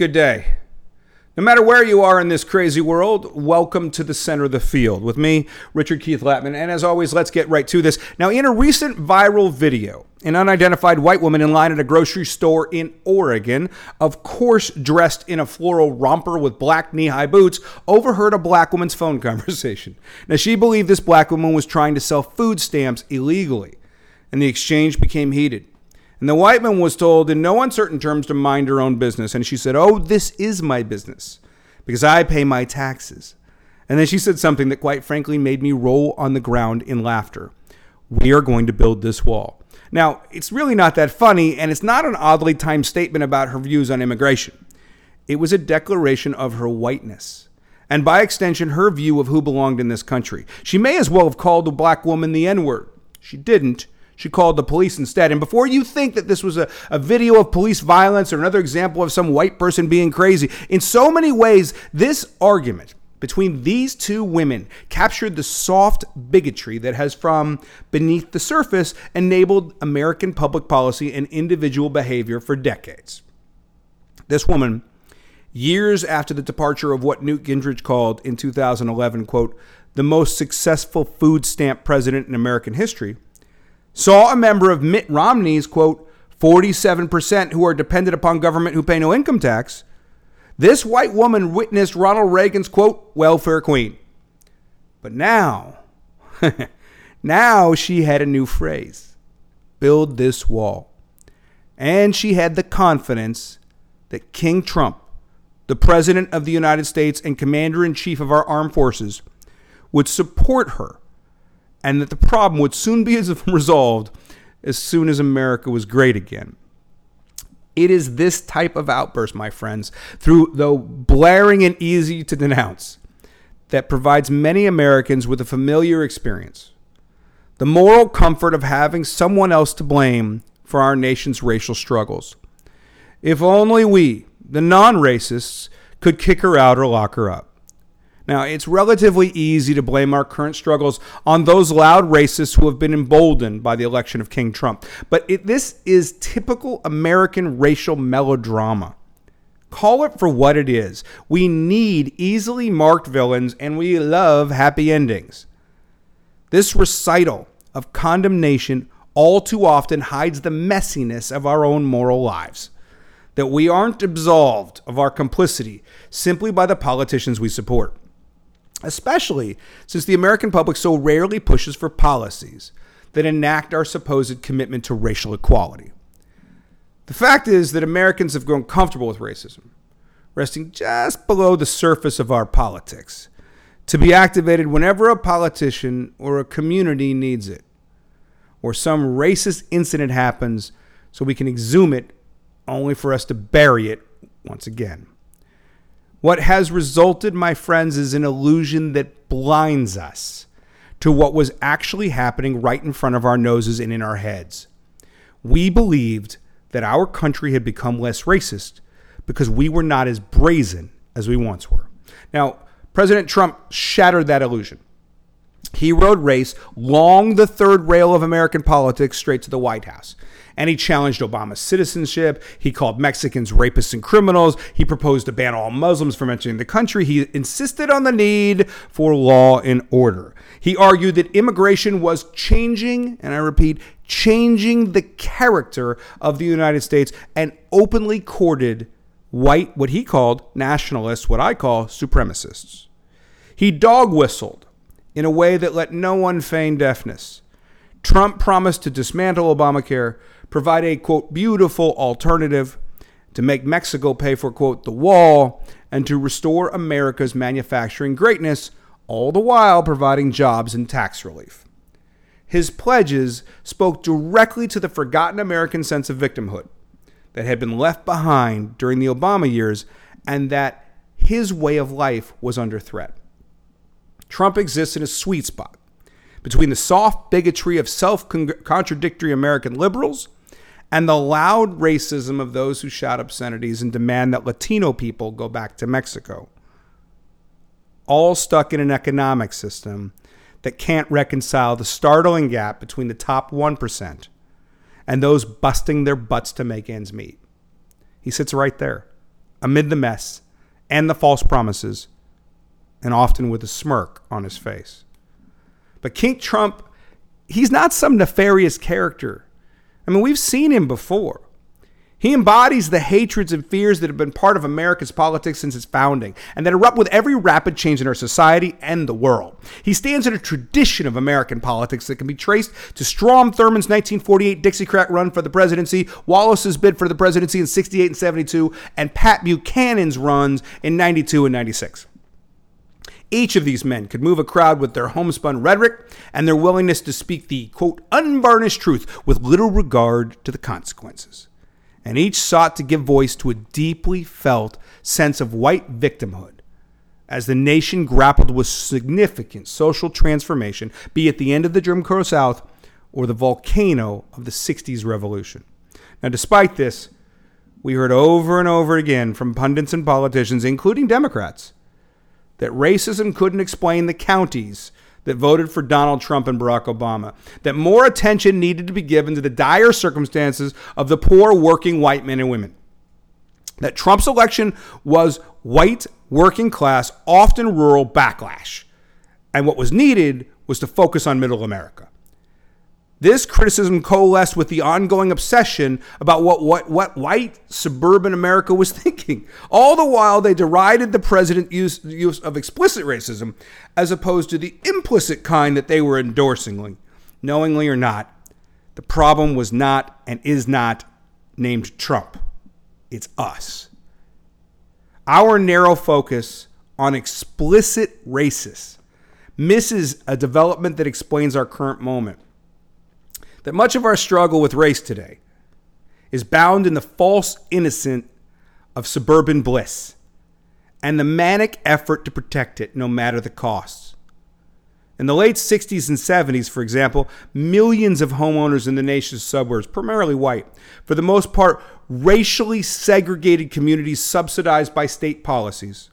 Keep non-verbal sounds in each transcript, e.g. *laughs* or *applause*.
Good day. No matter where you are in this crazy world, welcome to the center of the field with me, Richard Keith Latman. And as always, let's get right to this. Now, in a recent viral video, an unidentified white woman in line at a grocery store in Oregon, of course dressed in a floral romper with black knee high boots, overheard a black woman's phone *laughs* conversation. Now, she believed this black woman was trying to sell food stamps illegally, and the exchange became heated. And the white man was told in no uncertain terms to mind her own business. And she said, Oh, this is my business because I pay my taxes. And then she said something that quite frankly made me roll on the ground in laughter. We are going to build this wall. Now, it's really not that funny, and it's not an oddly timed statement about her views on immigration. It was a declaration of her whiteness, and by extension, her view of who belonged in this country. She may as well have called a black woman the N word. She didn't. She called the police instead. And before you think that this was a, a video of police violence or another example of some white person being crazy, in so many ways, this argument between these two women captured the soft bigotry that has from beneath the surface enabled American public policy and individual behavior for decades. This woman, years after the departure of what Newt Gingrich called in 2011, quote, the most successful food stamp president in American history, saw a member of Mitt Romney's, quote, 47% who are dependent upon government who pay no income tax. This white woman witnessed Ronald Reagan's, quote, welfare queen. But now, *laughs* now she had a new phrase build this wall. And she had the confidence that King Trump, the President of the United States and Commander in Chief of our armed forces, would support her and that the problem would soon be *laughs* resolved as soon as America was great again. It is this type of outburst, my friends, through though blaring and easy to denounce, that provides many Americans with a familiar experience. The moral comfort of having someone else to blame for our nation's racial struggles. If only we, the non racists, could kick her out or lock her up. Now, it's relatively easy to blame our current struggles on those loud racists who have been emboldened by the election of King Trump. But it, this is typical American racial melodrama. Call it for what it is. We need easily marked villains and we love happy endings. This recital of condemnation all too often hides the messiness of our own moral lives. That we aren't absolved of our complicity simply by the politicians we support especially since the American public so rarely pushes for policies that enact our supposed commitment to racial equality. The fact is that Americans have grown comfortable with racism, resting just below the surface of our politics, to be activated whenever a politician or a community needs it, or some racist incident happens so we can exhume it only for us to bury it once again. What has resulted, my friends, is an illusion that blinds us to what was actually happening right in front of our noses and in our heads. We believed that our country had become less racist because we were not as brazen as we once were. Now, President Trump shattered that illusion. He rode race long the third rail of American politics straight to the White House and he challenged Obama's citizenship. He called Mexicans rapists and criminals. He proposed to ban all Muslims from entering the country. He insisted on the need for law and order. He argued that immigration was changing, and I repeat, changing the character of the United States and openly courted white, what he called nationalists, what I call supremacists. He dog whistled in a way that let no one feign deafness. Trump promised to dismantle Obamacare, provide a quote beautiful alternative to make Mexico pay for quote the wall and to restore America's manufacturing greatness, all the while providing jobs and tax relief. His pledges spoke directly to the forgotten American sense of victimhood that had been left behind during the Obama years and that his way of life was under threat. Trump exists in a sweet spot between the soft bigotry of self contradictory American liberals and the loud racism of those who shout obscenities and demand that Latino people go back to Mexico. All stuck in an economic system that can't reconcile the startling gap between the top 1% and those busting their butts to make ends meet. He sits right there, amid the mess and the false promises, and often with a smirk on his face. But King Trump, he's not some nefarious character. I mean, we've seen him before. He embodies the hatreds and fears that have been part of America's politics since its founding and that erupt with every rapid change in our society and the world. He stands in a tradition of American politics that can be traced to Strom Thurmond's 1948 Dixiecrat run for the presidency, Wallace's bid for the presidency in 68 and 72, and Pat Buchanan's runs in 92 and 96. Each of these men could move a crowd with their homespun rhetoric and their willingness to speak the, quote, unvarnished truth with little regard to the consequences and each sought to give voice to a deeply felt sense of white victimhood as the nation grappled with significant social transformation, be it the end of the Jim Crow South or the volcano of the 60s revolution. Now, despite this, we heard over and over again from pundits and politicians, including Democrats, that racism couldn't explain the counties that voted for Donald Trump and Barack Obama, that more attention needed to be given to the dire circumstances of the poor working white men and women. That Trump's election was white, working class, often rural backlash. And what was needed was to focus on middle America. This criticism coalesced with the ongoing obsession about what, what, what white suburban America was *laughs* thinking. All the while, they derided the president's use, use of explicit racism as opposed to the implicit kind that they were endorsing, knowingly or not. The problem was not and is not named Trump, it's us. Our narrow focus on explicit racists misses a development that explains our current moment that much of our struggle with race today is bound in the false innocence of suburban bliss and the manic effort to protect it no matter the costs. In the late 60s and 70s, for example, millions of homeowners in the nation's suburbs, primarily white, for the most part racially segregated communities subsidized by state policies,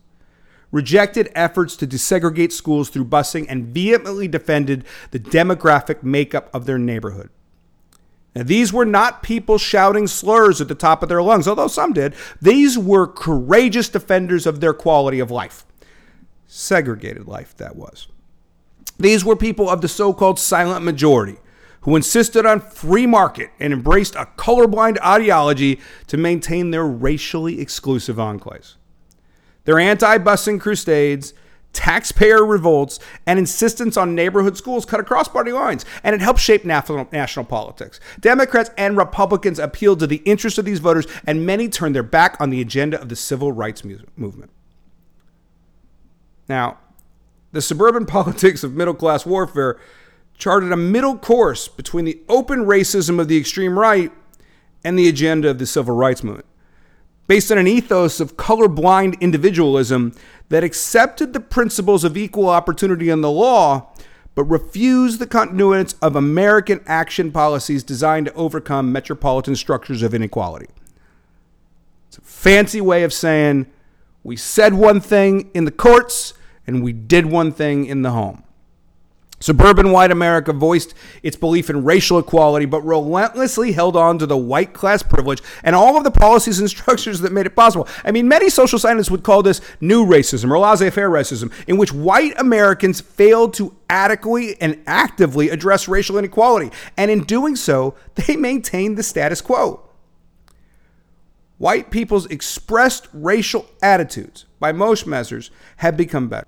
rejected efforts to desegregate schools through busing and vehemently defended the demographic makeup of their neighborhood. Now, these were not people shouting slurs at the top of their lungs, although some did. These were courageous defenders of their quality of life. Segregated life, that was. These were people of the so called silent majority who insisted on free market and embraced a colorblind ideology to maintain their racially exclusive enclaves. Their anti busing crusades taxpayer revolts, and insistence on neighborhood schools cut across party lines, and it helped shape national, national politics. Democrats and Republicans appealed to the interests of these voters, and many turned their back on the agenda of the civil rights movement. Now, the suburban *laughs* politics of middle class warfare charted a middle course between the open racism of the extreme right and the agenda of the civil rights movement based on an ethos of colorblind individualism that accepted the principles of equal opportunity in the law, but refused the continuance of American action policies designed to overcome metropolitan structures of inequality. It's a fancy way of saying we said one thing in the courts and we did one thing in the home. Suburban white America voiced its belief in racial equality, but relentlessly held on to the white class privilege and all of the policies and *laughs* structures that made it possible. I mean, many social scientists would call this new racism or laissez faire racism, in which white Americans failed to adequately and actively address racial inequality. And in doing so, *laughs* they maintained the status quo. White people's expressed racial attitudes, by most measures, have become better.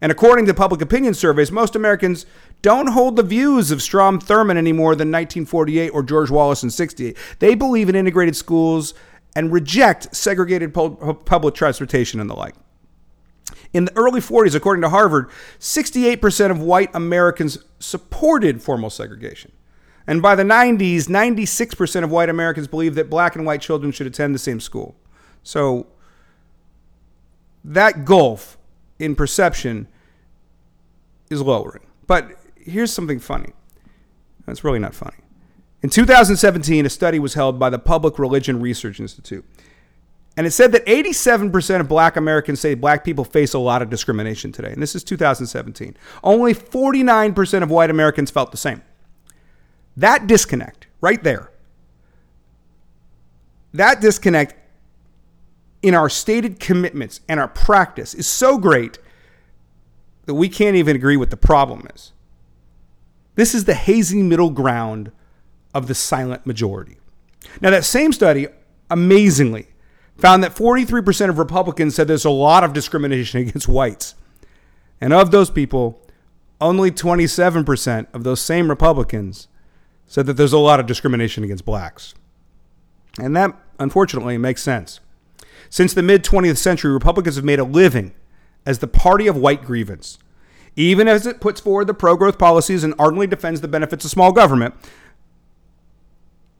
And according to public opinion surveys, most Americans don't hold the views of Strom Thurmond any more than 1948 or George Wallace in 68. They believe in integrated schools and reject segregated public transportation and the like. In the early 40s, according to Harvard, 68% of white Americans supported formal segregation. And by the 90s, 96% of white Americans believe that black and white children should attend the same school. So that gulf in perception is lowering. But here's something funny. That's really not funny. In 2017, a study was held by the Public Religion Research Institute. And it said that 87% of black Americans say black people face a lot of discrimination today. And this is 2017. Only 49% of white Americans felt the same. That disconnect right there, that disconnect in our stated commitments and our practice is so great that we can't even agree what the problem is. This is the hazy middle ground of the silent majority. Now, that same study, amazingly, found that 43% of Republicans said there's a lot of discrimination *laughs* against whites. And of those people, only 27% of those same Republicans said that there's a lot of discrimination against blacks. And that, unfortunately, makes sense. Since the mid 20th century, Republicans have made a living as the party of white grievance. Even as it puts forward the pro growth policies and ardently defends the benefits of small government,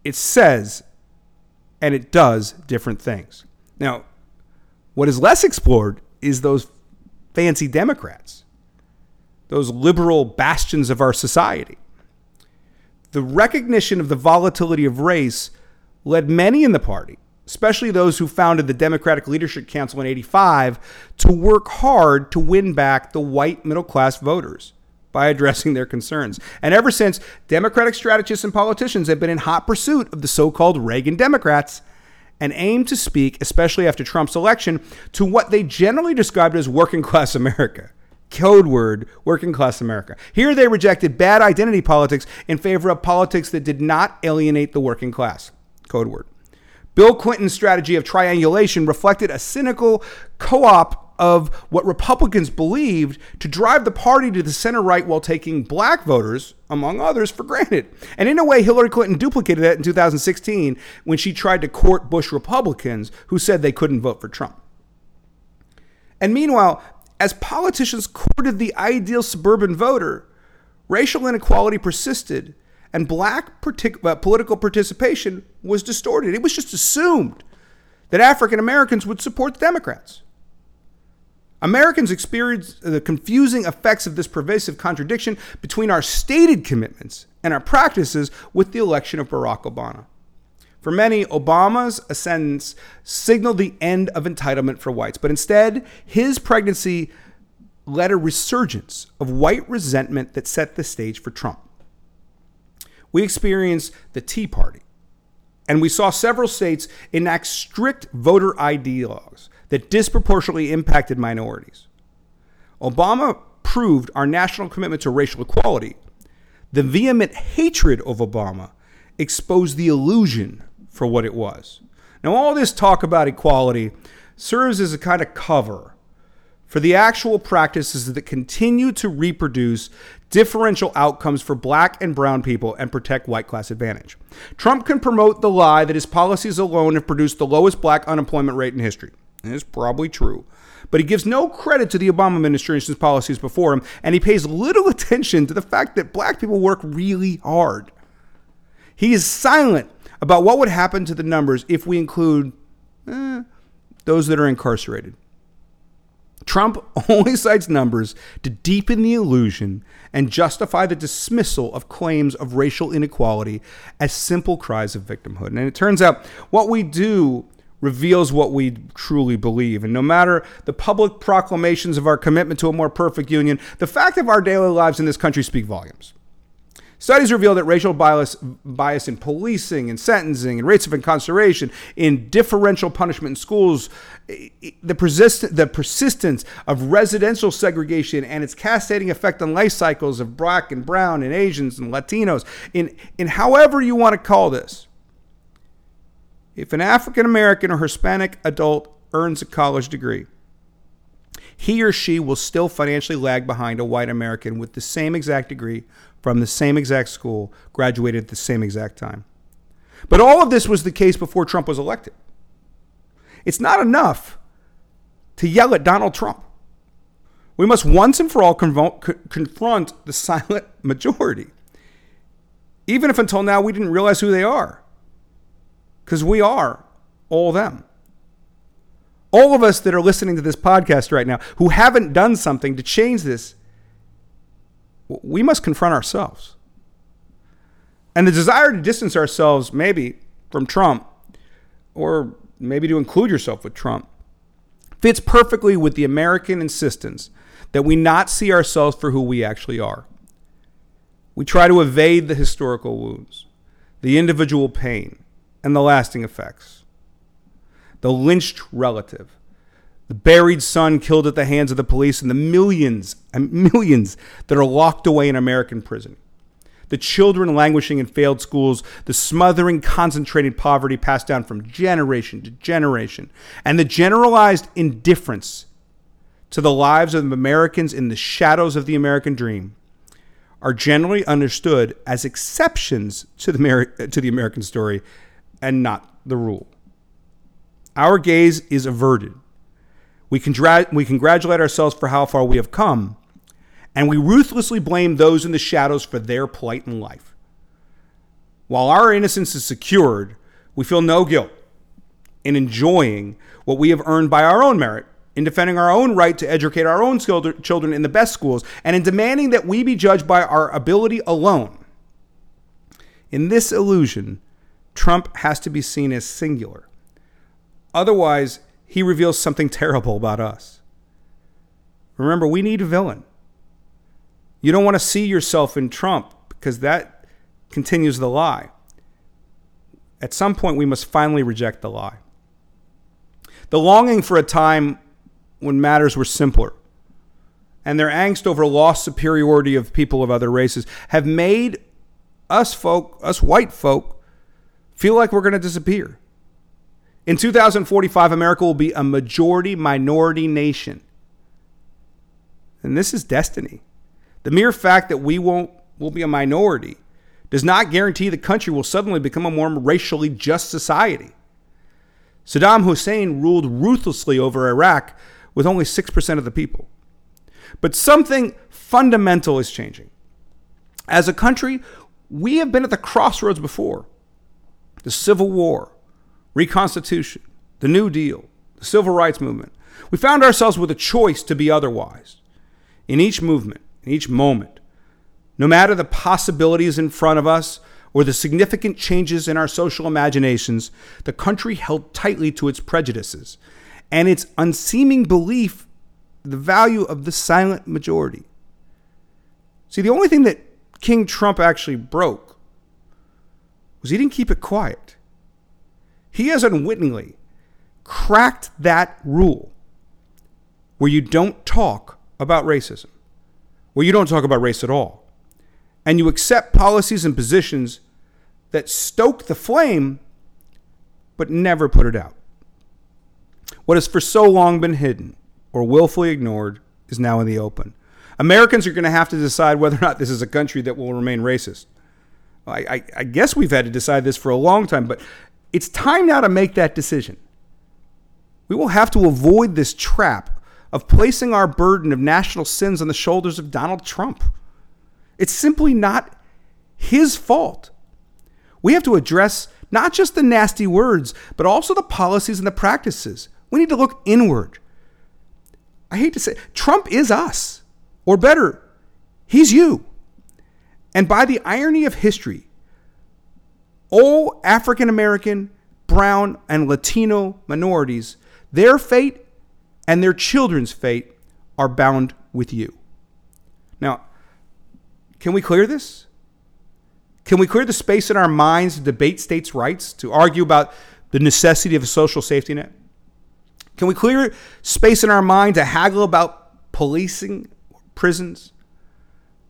it says and it does different things. Now, what is less explored is those fancy Democrats, those liberal bastions of our society. The recognition of the volatility of race led many in the party, especially those who founded the Democratic Leadership Council in 85, to work hard to win back the white middle class voters by addressing their concerns. And ever since, Democratic strategists and politicians have been in hot pursuit of the so called Reagan Democrats and aim to speak, especially after Trump's election, to what they generally described as working class America. Code word, working class America. Here they rejected bad identity politics in favor of politics that did not alienate the working class. Code word. Bill Clinton's strategy of triangulation reflected a cynical co op of what Republicans believed to drive the party to the center right while taking black voters, among others, for granted. And in a way, Hillary Clinton duplicated that in 2016 when she tried to court Bush Republicans who said they couldn't vote for Trump. And meanwhile, as politicians courted the ideal suburban voter, racial inequality persisted and black partic- uh, political participation was distorted. It was just assumed that African Americans would support the Democrats. Americans experienced the confusing effects of this pervasive contradiction between our stated commitments and our practices with the election of Barack Obama. For many, Obama's ascendance signaled the end of entitlement for whites, but instead, his pregnancy led a resurgence of white resentment that set the stage for Trump. We experienced the Tea Party, and we saw several states enact strict voter ID laws that disproportionately impacted minorities. Obama proved our national commitment to racial equality. The vehement hatred of Obama exposed the illusion for what it was. Now, all this talk about equality serves as a kind of cover for the actual practices that continue to reproduce differential outcomes for black and brown people and protect white class advantage. Trump can promote the lie that his policies alone have produced the lowest black unemployment rate in history. And it's probably true. But he gives no credit to the Obama administration's policies before him, and he pays little *laughs* attention to the fact that black people work really hard. He is silent about what would happen to the numbers if we include eh, those that are incarcerated. Trump *laughs* only cites numbers to deepen the illusion and justify the dismissal of claims of racial inequality as simple cries of victimhood. And it turns out what we do reveals what we truly believe. And no matter the public proclamations of our commitment to a more perfect union, the fact of our daily lives in this country speak volumes. Studies reveal that racial bias, bias in policing and sentencing and rates of incarceration, in differential punishment in schools, the, persist- the persistence of residential segregation and its cascading effect on life cycles of black and brown and Asians and Latinos, in, in however you want to call this, if an African American or Hispanic adult earns a college degree, he or she will still financially lag behind a white American with the same exact degree from the same exact school, graduated at the same exact time. But all of this was the case before Trump was elected. It's not enough to yell at Donald Trump. We must once and for all confront the silent *laughs* majority, even if until now we didn't realize who they are because we are all them. All of us that are listening to this podcast right now who haven't done something to change this, we must confront ourselves. And the desire to distance ourselves, maybe from Trump, or maybe to include yourself with Trump, fits perfectly with the American insistence that we not see ourselves for who we actually are. We try to evade the historical wounds, the individual pain, and the lasting effects. The lynched relative, the buried son killed at the hands of the police, and the millions and millions that are locked away in American prison. The children languishing in failed schools, the smothering, concentrated poverty passed down from generation to generation, and the generalized indifference to the lives of Americans in the shadows of the American dream are generally understood as exceptions to the, to the American story and not the rule. Our gaze is averted. We, congra- we congratulate ourselves for how far we have come, and we ruthlessly blame those in the shadows for their plight in life. While our innocence is secured, we feel no guilt in enjoying what we have earned by our own merit, in defending our own right to educate our own children in the best schools, and in demanding that we be judged by our ability alone. In this illusion, Trump has to be seen as singular. Otherwise, he reveals something terrible about us. Remember, we need a villain. You don't want to see yourself in Trump because that continues the lie. At some point, we must finally reject the lie. The longing for a time when matters were simpler and their angst over lost superiority of people of other races have made us folk, us white folk, feel like we're going to disappear. In 2045, America will be a majority minority nation. And this is destiny. The mere fact that we won't will be a minority does not guarantee the country will suddenly become a more racially just society. Saddam Hussein ruled ruthlessly over Iraq with only 6% of the people. But something fundamental is changing. As a country, we have been at the crossroads before the Civil War, Reconstitution, the New Deal, the Civil Rights Movement. We found ourselves with a choice to be otherwise. In each movement, in each moment, no matter the possibilities in front of us or the significant changes in our social imaginations, the country held tightly to its prejudices and its unseeming belief the value of the silent majority. See, the only thing that King Trump actually broke was he didn't keep it quiet. He has unwittingly cracked that rule where you don't talk about racism, where you don't talk about race at all, and you accept policies and positions that stoke the flame but never put it out. What has for so long been hidden or willfully ignored is now in the open. Americans are going to have to decide whether or not this is a country that will remain racist. I, I, I guess we've had to decide this for a long time, but it's time now to make that decision. We will have to avoid this trap of placing our burden of national sins on the shoulders of Donald Trump. It's simply not his fault. We have to address not just the nasty words, but also the policies and the practices. We need to look inward. I hate to say, Trump is us, or better, he's you. And by the irony of history, all African American, brown, and Latino minorities, their fate and their children's fate are bound with you. Now, can we clear this? Can we clear the space in our minds to debate states' rights, to argue about the necessity of a social safety net? Can we clear space in our mind to haggle about policing, prisons,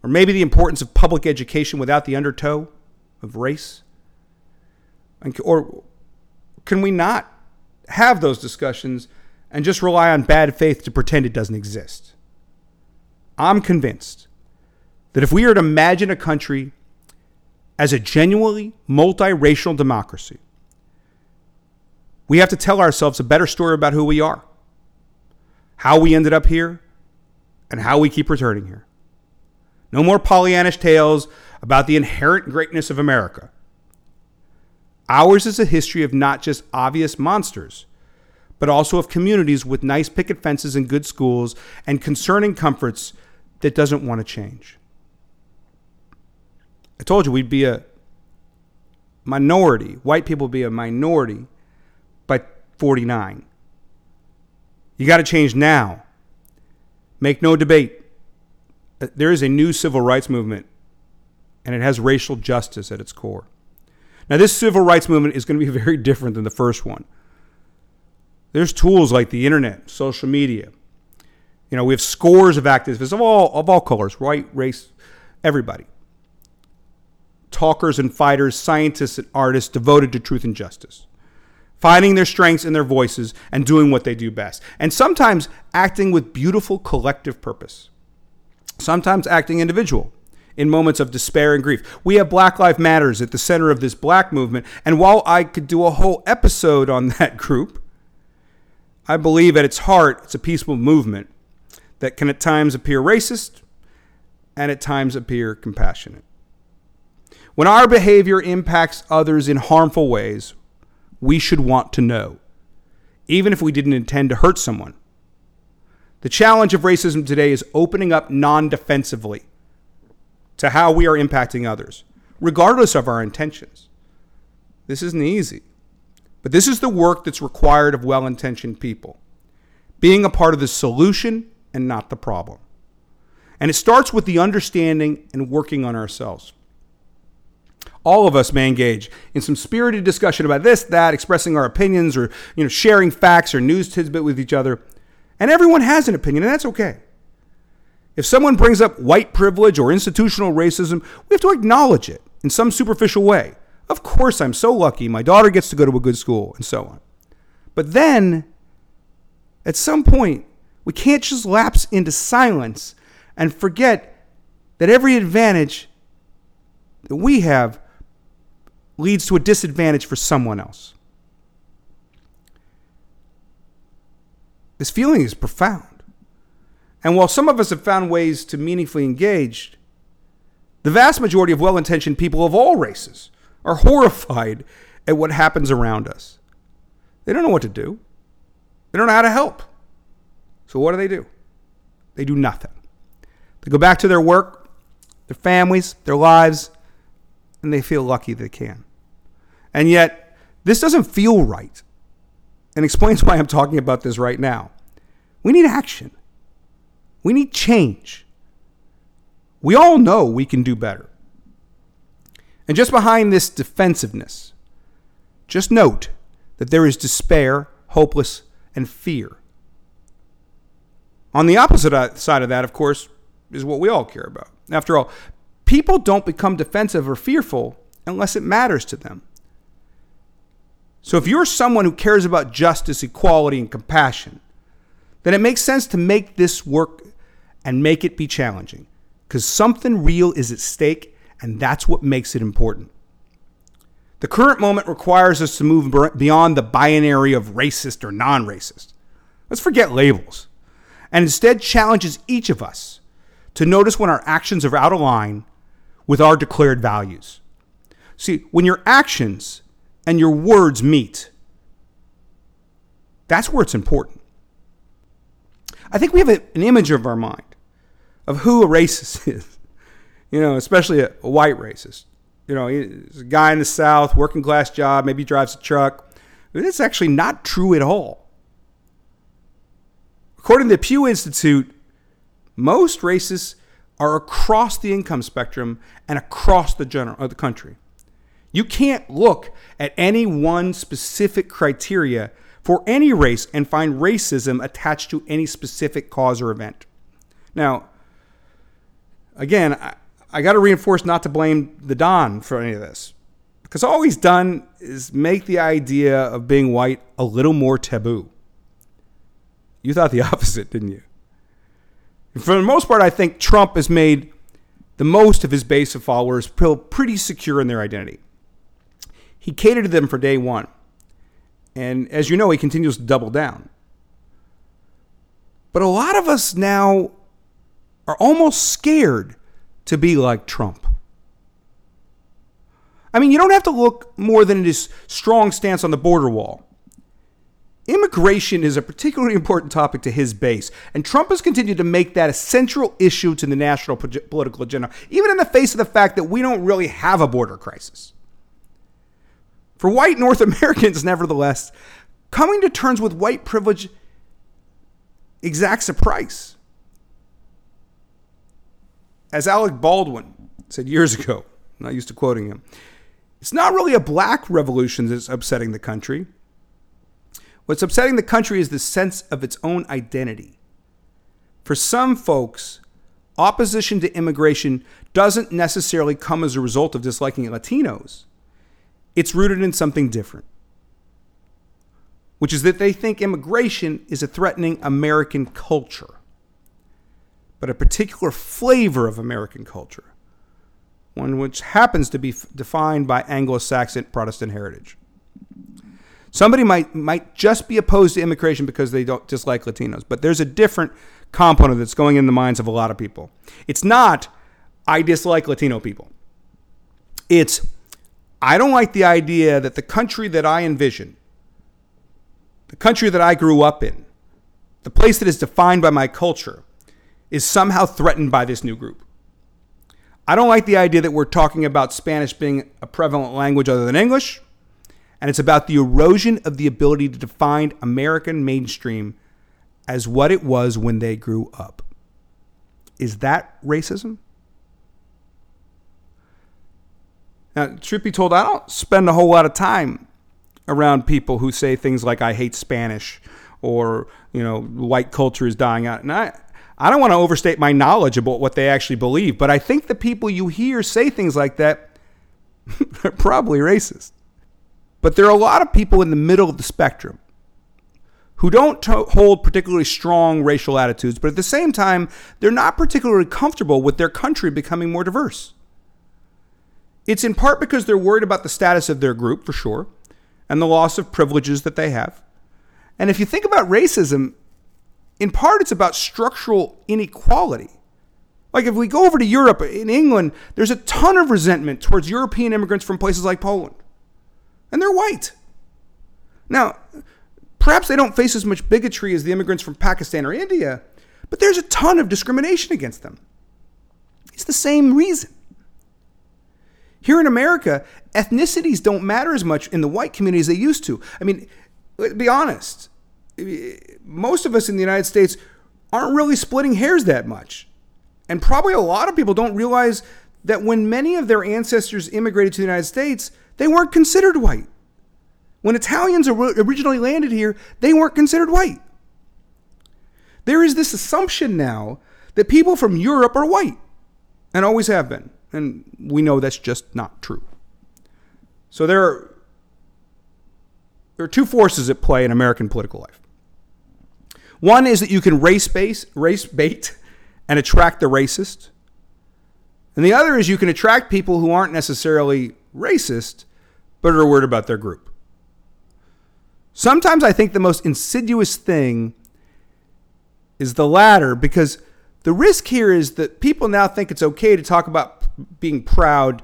or maybe the importance of public education without the undertow of race? Or can we not have those discussions and just rely on bad faith to pretend it doesn't exist? I'm convinced that if we are to imagine a country as a genuinely multiracial democracy, we have to tell ourselves a better story about who we are, how we ended up here, and how we keep returning here. No more Pollyannish tales about the inherent greatness of America. Ours is a history of not just obvious monsters, but also of communities with nice picket fences and good schools and concerning comforts that doesn't want to change. I told you we'd be a minority, white people would be a minority by 49. You got to change now. Make no debate. Uh, there is a new civil rights movement, and it has racial justice at its core. Now, this civil rights movement is going to be *laughs* very different than the first one. There's tools like the internet, social media. You know, we have scores of activists of all of all colors, white, race, everybody. Talkers and fighters, scientists and artists devoted to truth and justice. Finding their strengths in their voices and doing what they do best. And sometimes acting with beautiful collective purpose. Sometimes acting individual in moments of despair and grief. We have Black Lives Matters at the center of this black movement. And while I could do a whole episode on *laughs* that group, I believe at its heart it's a peaceful movement that can at times appear racist and at times appear compassionate. When our behavior impacts others in harmful ways, we should want to know, even if we didn't intend to hurt someone. The challenge of racism today is opening up non defensively to how we are impacting others, regardless of our intentions. This isn't easy, but this is the work that's required of well intentioned people, being a part of the solution and not the problem. And it starts with the understanding and working on ourselves. All of us may engage in some spirited discussion about this, that, expressing our opinions or you know, sharing facts or news tidbit with each other. And everyone has an opinion, and that's okay. If someone brings up white privilege or institutional racism, we have to acknowledge it in some superficial way. Of course, I'm so lucky my daughter gets to go to a good school, and so on. But then, at some point, we can't just lapse into silence and forget that every advantage that we have leads to a disadvantage for someone else. This feeling is profound. And while some of us have found ways to meaningfully engage, the vast majority of well intentioned people of all races are horrified at what happens around us. They don't know what to do, they don't know how to help. So what do they do? They do nothing. They go back to their work, their families, their lives, and they feel lucky they can. And yet, this doesn't feel right and explains *laughs* why I'm talking about this right now. We need action. We need change. We all know we can do better. And just behind this defensiveness, just note that there is despair, hopeless, and fear. On the opposite side of that, of course, is what we all care about. After all, people don't become defensive or fearful unless it matters to them. So if you're someone who cares about justice, equality, and compassion, then it makes sense to make this work and make it be challenging because something real is at stake, and that's what makes it important. The current moment requires us to move beyond the binary of racist or non racist. Let's forget labels and instead challenges each of us to notice when our actions are out of line with our declared values. See, when your actions and your words meet, that's where it's important. I think we have an image of our mind of who a racist *laughs* is, you know, especially a, a white racist. You know, he's a guy in the South, working class job, maybe drives a truck. That's actually not true at all. According to the Pew Institute, most racists are across the income spectrum and across the general of the country. You can't look at any one specific criteria for any race and find racism attached to any specific cause or event. Now, again, I, I got to reinforce not to blame the Don for any of this. Because all he's done is make the idea of being white a little more taboo. You thought the *laughs* opposite, didn't you? For the most part, I think Trump has made the most of his base of followers feel pretty secure in their identity. He catered to them for day one. And as you know, he continues to double down. But a lot of us now are almost scared to be like Trump. I mean, you don't have to look more than his strong stance on the border wall. Immigration is a particularly important topic to his base, and Trump has continued to make that a central issue to the national political agenda, even in the face of the fact that we don't really have a border crisis. For white North *laughs* Americans, nevertheless, coming to terms with white privilege exacts a price. As Alec Baldwin said years ago, I'm not used to quoting him, it's not really a black revolution that's upsetting the country What's upsetting the country is the sense of its own identity. For some folks, opposition to immigration doesn't necessarily come as a result of disliking Latinos. It's rooted in something different, which is that they think immigration is a threatening American culture, but a particular flavor of American culture, one which happens to be defined by Anglo Saxon Protestant heritage. Somebody might might just be opposed to immigration because they don't dislike Latinos, but there's a different component that's going in the minds of a lot of people. It's not I dislike Latino people. It's I don't like the idea that the country that I envision, the country that I grew up in, the place that is defined by my culture, is somehow threatened by this new group. I don't like the idea that we're talking about Spanish being a prevalent language other than English and it's about the erosion of the ability to define American mainstream as what it was when they grew up. Is that racism? Now, truth be told, I don't spend a whole lot of time around people who say things like "I hate Spanish" or you know, "white culture is dying out," and I. I don't want to overstate my knowledge about what they actually believe, but I think the people you hear say things like that *laughs* are probably racist. But there are a lot of people in the middle of the spectrum who don't to- hold particularly strong racial attitudes, but at the same time, they're not particularly comfortable with their country becoming more diverse. It's in part because they're worried about the status of their group, for sure, and the loss of privileges that they have. And if you think about racism, in part it's about structural inequality. Like if we go over to Europe, in England, there's a ton of resentment towards European immigrants from places like Poland and they're white. Now, perhaps they don't face as much bigotry as the immigrants from Pakistan or India, but there's a ton of discrimination against them. It's the same reason. Here in America, ethnicities don't matter as much in the white community as they used to. I mean, be honest. Most of us in the United States aren't really splitting hairs that much. And probably a lot of people don't realize that when many of their ancestors immigrated to the United States, they weren't considered white. When Italians originally landed here, they weren't considered white. There is this assumption now that people from Europe are white and always have been. And we know that's just not true. So there are, there are two forces at play in American political life. One is that you can race base, race bait and attract the racist. And the other is you can attract people who aren't necessarily racist, but are worried about their group. Sometimes I think the most insidious thing is the latter because the risk here is that people now think it's okay to talk about being proud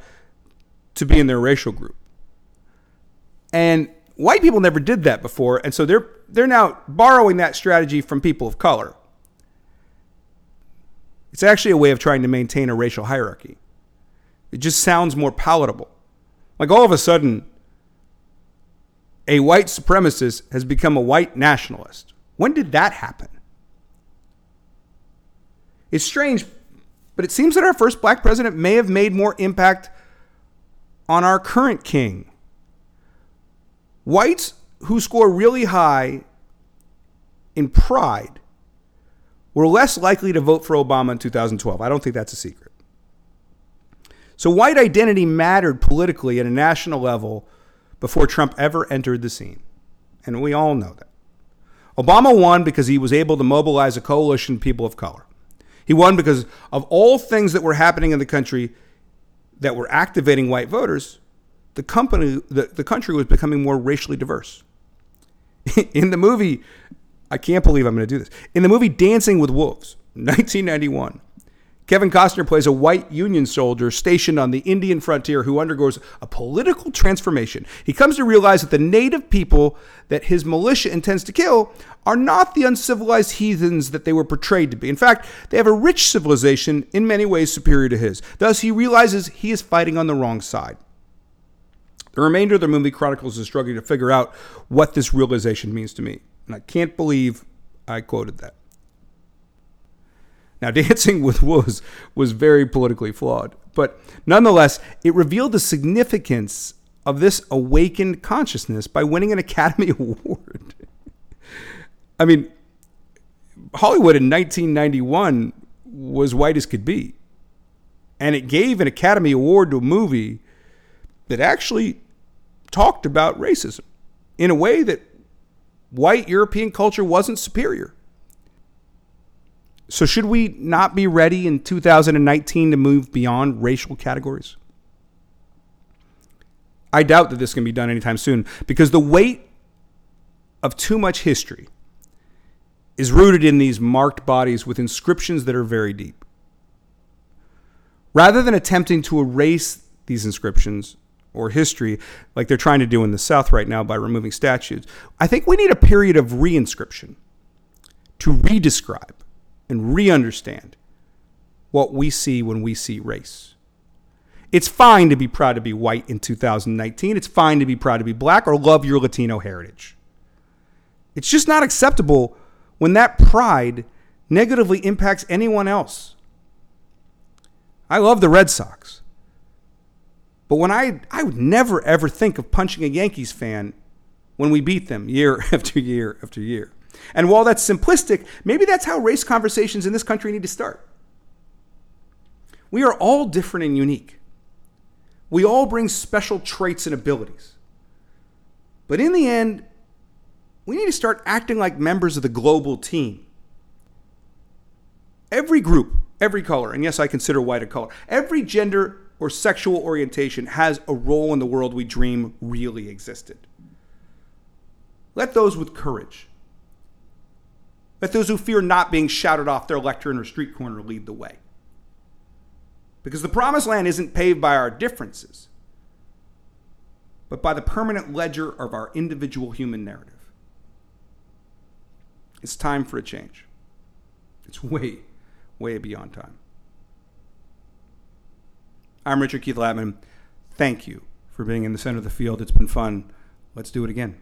to be in their racial group. And white people never did that before, and so they're they're now borrowing that strategy from people of color. It's actually a way of trying to maintain a racial hierarchy. It just sounds more palatable. Like all of a sudden, a white supremacist has become a white nationalist. When did that happen? It's strange, but it seems that our first black president may have made more impact on our current king. Whites who score really high in pride were less likely to vote for Obama in 2012. I don't think that's a secret. So white identity mattered politically at a national level before Trump ever entered the scene. And we all know that. Obama won because he was able to mobilize a coalition of people of color. He won because of all things that were happening in the country that were activating white voters, the company the, the country was becoming more racially diverse. *laughs* in the movie, I can't believe I'm going to do this. In the movie Dancing with Wolves, 1991, Kevin Costner plays a white Union soldier stationed on the Indian frontier who undergoes a political transformation. He comes to realize that the native people that his militia intends to kill are not the uncivilized heathens that they were portrayed to be. In fact, they have a rich civilization in many ways superior to his. Thus, he realizes he is fighting on the wrong side. The remainder of the movie chronicles is struggling to figure out what this realization means to me. And I can't believe I quoted that. Now, *laughs* Dancing with Wolves was very politically flawed, but nonetheless, it revealed the significance of this awakened consciousness by winning an Academy *laughs* Award. I mean, Hollywood in 1991 was white as could be. And it gave an Academy Award to a movie that actually talked about racism in a way that white European culture wasn't superior. So, should we not be ready in 2019 to move beyond racial categories? I doubt that this can be done anytime soon because the weight of too much history is rooted in these marked bodies with inscriptions that are very deep. Rather than attempting to erase these inscriptions or history like they're trying to do in the South right now by removing statues, I think we need a period of reinscription to redescribe and re understand what we see when we see race. It's fine to be proud to be white in 2019. It's fine to be proud to be black or love your Latino heritage. It's just not acceptable when that pride negatively impacts anyone else. I love the Red Sox. But when I I would never ever think of punching a Yankees fan when we beat them year *laughs* after year after year. And while that's simplistic, maybe that's how race conversations in this country need to start. We are all different and unique. We all bring special traits and abilities. But in the end, we need to start acting like members of the global team. Every group, every color, and yes, I consider white a color, every gender or sexual orientation has a role in the world we dream really existed. Let those with courage, let those who fear not being shouted off their lectern or street corner lead the way. Because the promised land isn't paved by our differences, but by the permanent ledger of our individual human narrative. It's time for a change. It's way, way beyond time. I'm Richard Keith Latman. Thank you for being in the center of the field. It's been fun. Let's do it again.